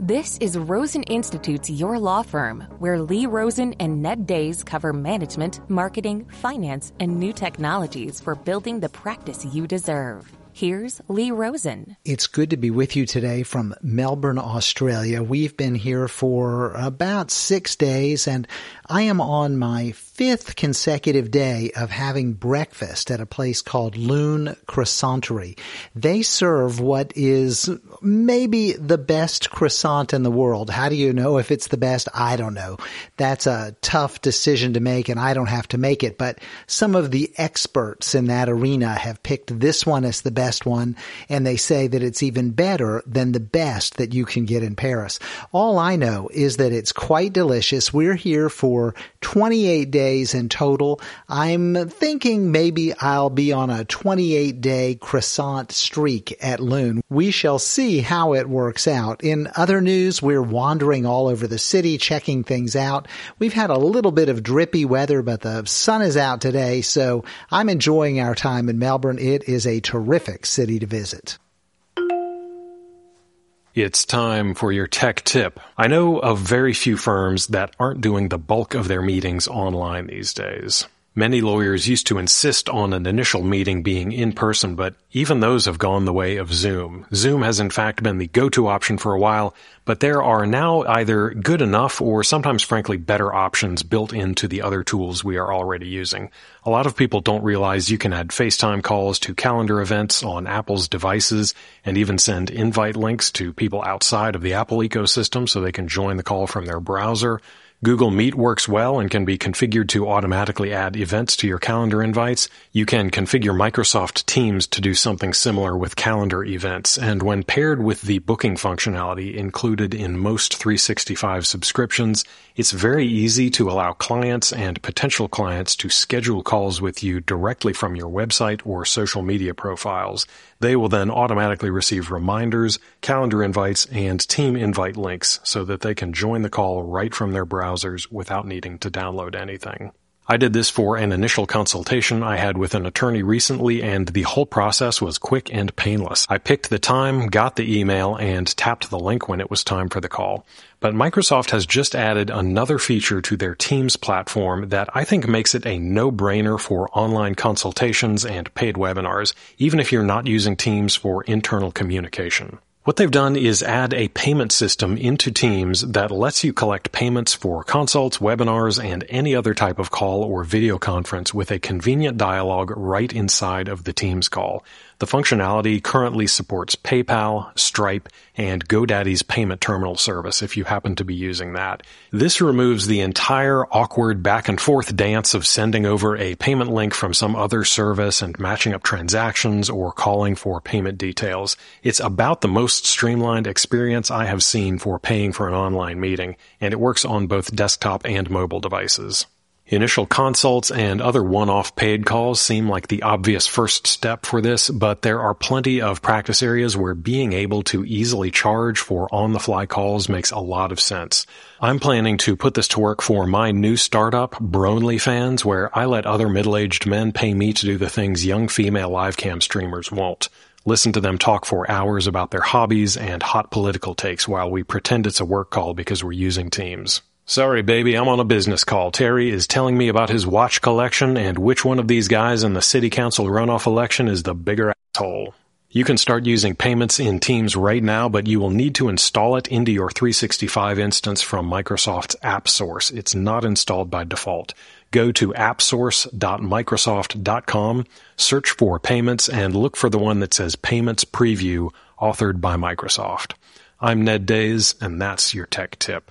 This is Rosen Institute's Your Law Firm, where Lee Rosen and Ned Days cover management, marketing, finance, and new technologies for building the practice you deserve. Here's Lee Rosen. It's good to be with you today from Melbourne, Australia. We've been here for about six days and I am on my fifth consecutive day of having breakfast at a place called Lune Croissanterie. They serve what is maybe the best croissant in the world. How do you know if it's the best? I don't know. That's a tough decision to make and I don't have to make it, but some of the experts in that arena have picked this one as the best one and they say that it's even better than the best that you can get in Paris. All I know is that it's quite delicious. We're here for 28 days days in total. I'm thinking maybe I'll be on a 28 day croissant streak at Lune. We shall see how it works out. In other news, we're wandering all over the city, checking things out. We've had a little bit of drippy weather, but the sun is out today, so I'm enjoying our time in Melbourne. It is a terrific city to visit. It's time for your tech tip. I know of very few firms that aren't doing the bulk of their meetings online these days. Many lawyers used to insist on an initial meeting being in person, but even those have gone the way of Zoom. Zoom has in fact been the go-to option for a while, but there are now either good enough or sometimes frankly better options built into the other tools we are already using. A lot of people don't realize you can add FaceTime calls to calendar events on Apple's devices and even send invite links to people outside of the Apple ecosystem so they can join the call from their browser. Google Meet works well and can be configured to automatically add events to your calendar invites. You can configure Microsoft Teams to do something similar with calendar events, and when paired with the booking functionality included in most 365 subscriptions, it's very easy to allow clients and potential clients to schedule calls with you directly from your website or social media profiles. They will then automatically receive reminders, calendar invites, and team invite links so that they can join the call right from their browsers without needing to download anything. I did this for an initial consultation I had with an attorney recently and the whole process was quick and painless. I picked the time, got the email, and tapped the link when it was time for the call. But Microsoft has just added another feature to their Teams platform that I think makes it a no-brainer for online consultations and paid webinars, even if you're not using Teams for internal communication. What they've done is add a payment system into Teams that lets you collect payments for consults, webinars, and any other type of call or video conference with a convenient dialogue right inside of the Teams call. The functionality currently supports PayPal, Stripe, and GoDaddy's payment terminal service if you happen to be using that. This removes the entire awkward back and forth dance of sending over a payment link from some other service and matching up transactions or calling for payment details. It's about the most streamlined experience I have seen for paying for an online meeting, and it works on both desktop and mobile devices. Initial consults and other one-off paid calls seem like the obvious first step for this, but there are plenty of practice areas where being able to easily charge for on-the-fly calls makes a lot of sense. I'm planning to put this to work for my new startup, Bronely Fans, where I let other middle-aged men pay me to do the things young female live cam streamers won't. Listen to them talk for hours about their hobbies and hot political takes while we pretend it's a work call because we're using Teams. Sorry, baby, I'm on a business call. Terry is telling me about his watch collection and which one of these guys in the city council runoff election is the bigger asshole. You can start using payments in Teams right now, but you will need to install it into your 365 instance from Microsoft's AppSource. It's not installed by default. Go to appsource.microsoft.com, search for payments, and look for the one that says Payments Preview, authored by Microsoft. I'm Ned Days, and that's your tech tip.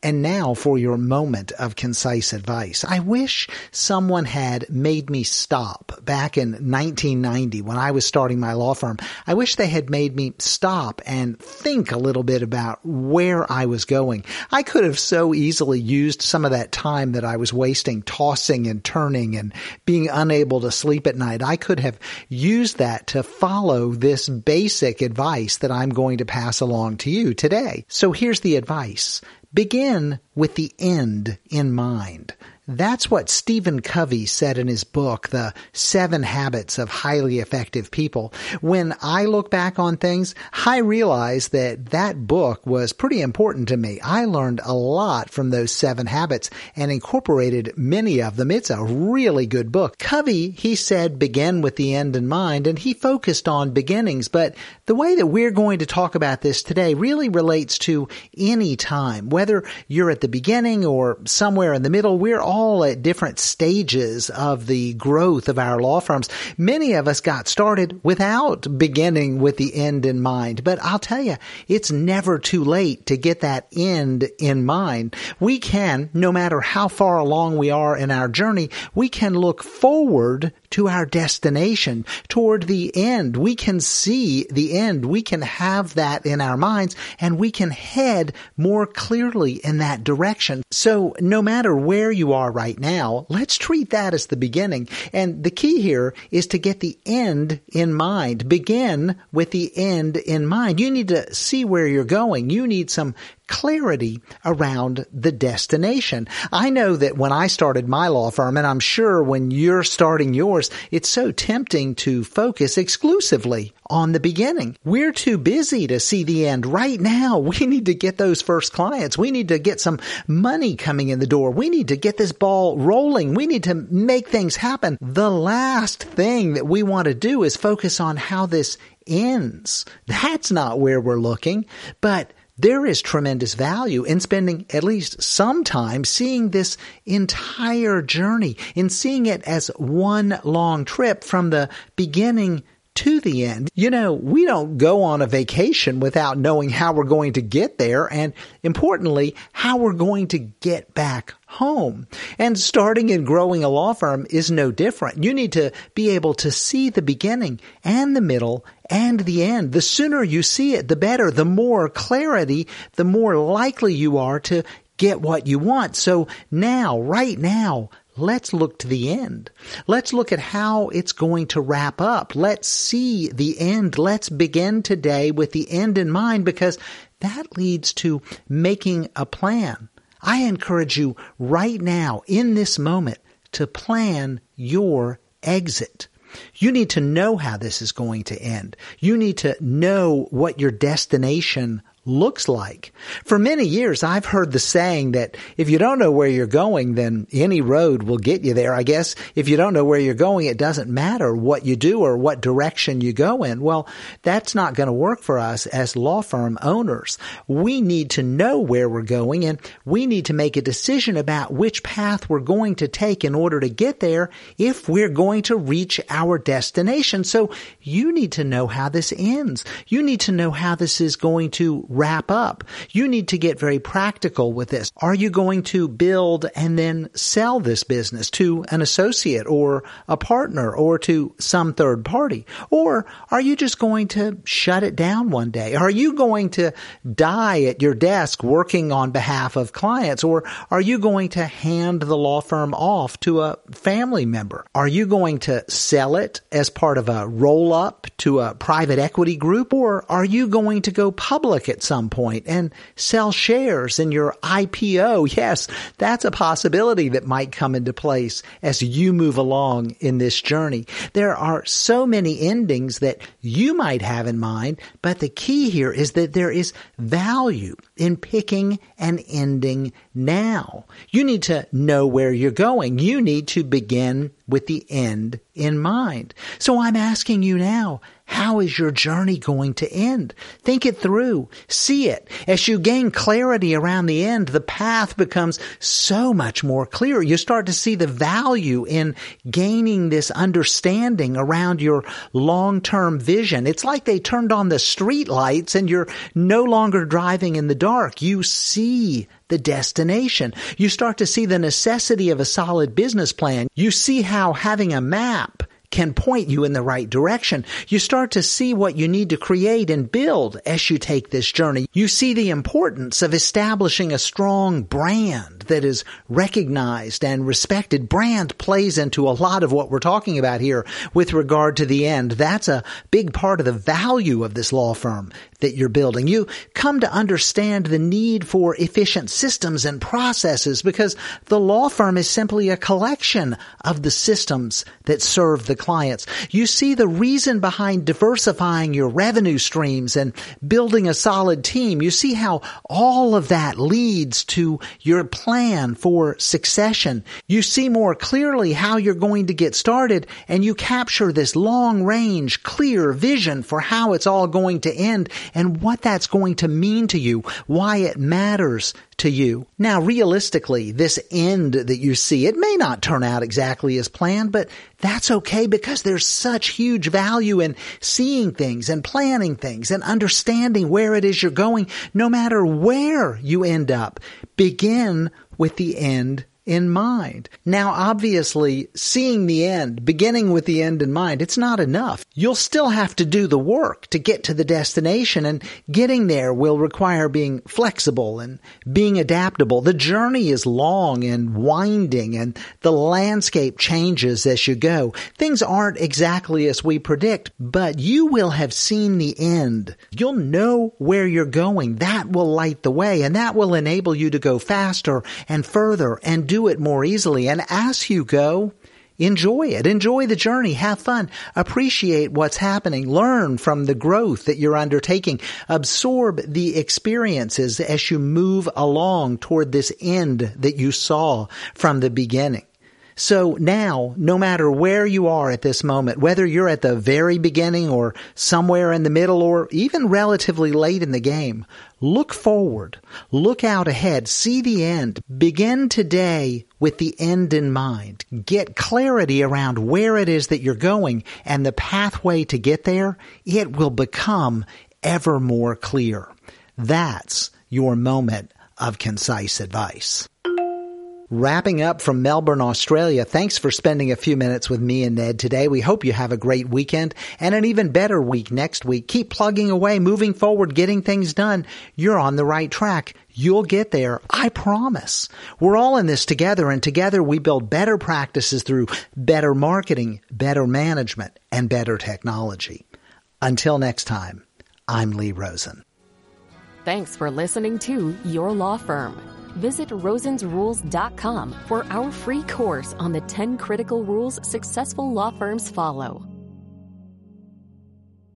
And now for your moment of concise advice. I wish someone had made me stop back in 1990 when I was starting my law firm. I wish they had made me stop and think a little bit about where I was going. I could have so easily used some of that time that I was wasting tossing and turning and being unable to sleep at night. I could have used that to follow this basic advice that I'm going to pass along to you today. So here's the advice. Begin with the end in mind. That's what Stephen Covey said in his book, The Seven Habits of Highly Effective People. When I look back on things, I realize that that book was pretty important to me. I learned a lot from those seven habits and incorporated many of them. It's a really good book. Covey, he said, begin with the end in mind, and he focused on beginnings, but the way that we're going to talk about this today really relates to any time, whether you're at the beginning or somewhere in the middle, we're all all at different stages of the growth of our law firms. Many of us got started without beginning with the end in mind. But I'll tell you, it's never too late to get that end in mind. We can, no matter how far along we are in our journey, we can look forward to our destination, toward the end. We can see the end. We can have that in our minds and we can head more clearly in that direction. So no matter where you are right now, let's treat that as the beginning. And the key here is to get the end in mind. Begin with the end in mind. You need to see where you're going. You need some clarity around the destination. I know that when I started my law firm, and I'm sure when you're starting yours, it's so tempting to focus exclusively on the beginning. We're too busy to see the end right now. We need to get those first clients. We need to get some money coming in the door. We need to get this ball rolling. We need to make things happen. The last thing that we want to do is focus on how this ends. That's not where we're looking, but there is tremendous value in spending at least some time seeing this entire journey, in seeing it as one long trip from the beginning to the end. You know, we don't go on a vacation without knowing how we're going to get there and importantly, how we're going to get back home. And starting and growing a law firm is no different. You need to be able to see the beginning and the middle and the end. The sooner you see it, the better. The more clarity, the more likely you are to get what you want. So now, right now, Let's look to the end. Let's look at how it's going to wrap up. Let's see the end. Let's begin today with the end in mind because that leads to making a plan. I encourage you right now in this moment to plan your exit. You need to know how this is going to end. You need to know what your destination looks like. For many years, I've heard the saying that if you don't know where you're going, then any road will get you there. I guess if you don't know where you're going, it doesn't matter what you do or what direction you go in. Well, that's not going to work for us as law firm owners. We need to know where we're going and we need to make a decision about which path we're going to take in order to get there if we're going to reach our destination. So you need to know how this ends. You need to know how this is going to wrap up. You need to get very practical with this. Are you going to build and then sell this business to an associate or a partner or to some third party? Or are you just going to shut it down one day? Are you going to die at your desk working on behalf of clients? Or are you going to hand the law firm off to a family member? Are you going to sell it as part of a roll up to a private equity group? Or are you going to go public at some point and sell shares in your IPO. Yes, that's a possibility that might come into place as you move along in this journey. There are so many endings that you might have in mind, but the key here is that there is value in picking an ending now. You need to know where you're going. You need to begin with the end in mind. So I'm asking you now, how is your journey going to end? Think it through. See it. As you gain clarity around the end, the path becomes so much more clear. You start to see the value in gaining this understanding around your long-term vision. It's like they turned on the street lights and you're no longer driving in the dark. You see the destination. You start to see the necessity of a solid business plan. You see how having a map can point you in the right direction. You start to see what you need to create and build as you take this journey. You see the importance of establishing a strong brand that is recognized and respected. Brand plays into a lot of what we're talking about here with regard to the end. That's a big part of the value of this law firm that you're building. You come to understand the need for efficient systems and processes because the law firm is simply a collection of the systems that serve the clients. You see the reason behind diversifying your revenue streams and building a solid team. You see how all of that leads to your plan for succession. You see more clearly how you're going to get started and you capture this long range, clear vision for how it's all going to end and what that's going to mean to you, why it matters to you. Now, realistically, this end that you see, it may not turn out exactly as planned, but that's okay because there's such huge value in seeing things and planning things and understanding where it is you're going, no matter where you end up. Begin with the end in mind. Now, obviously, seeing the end, beginning with the end in mind, it's not enough. You'll still have to do the work to get to the destination and getting there will require being flexible and being adaptable. The journey is long and winding and the landscape changes as you go. Things aren't exactly as we predict, but you will have seen the end. You'll know where you're going. That will light the way and that will enable you to go faster and further and do it more easily. And as you go, enjoy it. Enjoy the journey. Have fun. Appreciate what's happening. Learn from the growth that you're undertaking. Absorb the experiences as you move along toward this end that you saw from the beginning. So now, no matter where you are at this moment, whether you're at the very beginning or somewhere in the middle or even relatively late in the game, look forward, look out ahead, see the end. Begin today with the end in mind. Get clarity around where it is that you're going and the pathway to get there. It will become ever more clear. That's your moment of concise advice. Wrapping up from Melbourne, Australia, thanks for spending a few minutes with me and Ned today. We hope you have a great weekend and an even better week next week. Keep plugging away, moving forward, getting things done. You're on the right track. You'll get there. I promise. We're all in this together and together we build better practices through better marketing, better management, and better technology. Until next time, I'm Lee Rosen. Thanks for listening to Your Law Firm visit rosensrules.com for our free course on the 10 critical rules successful law firms follow.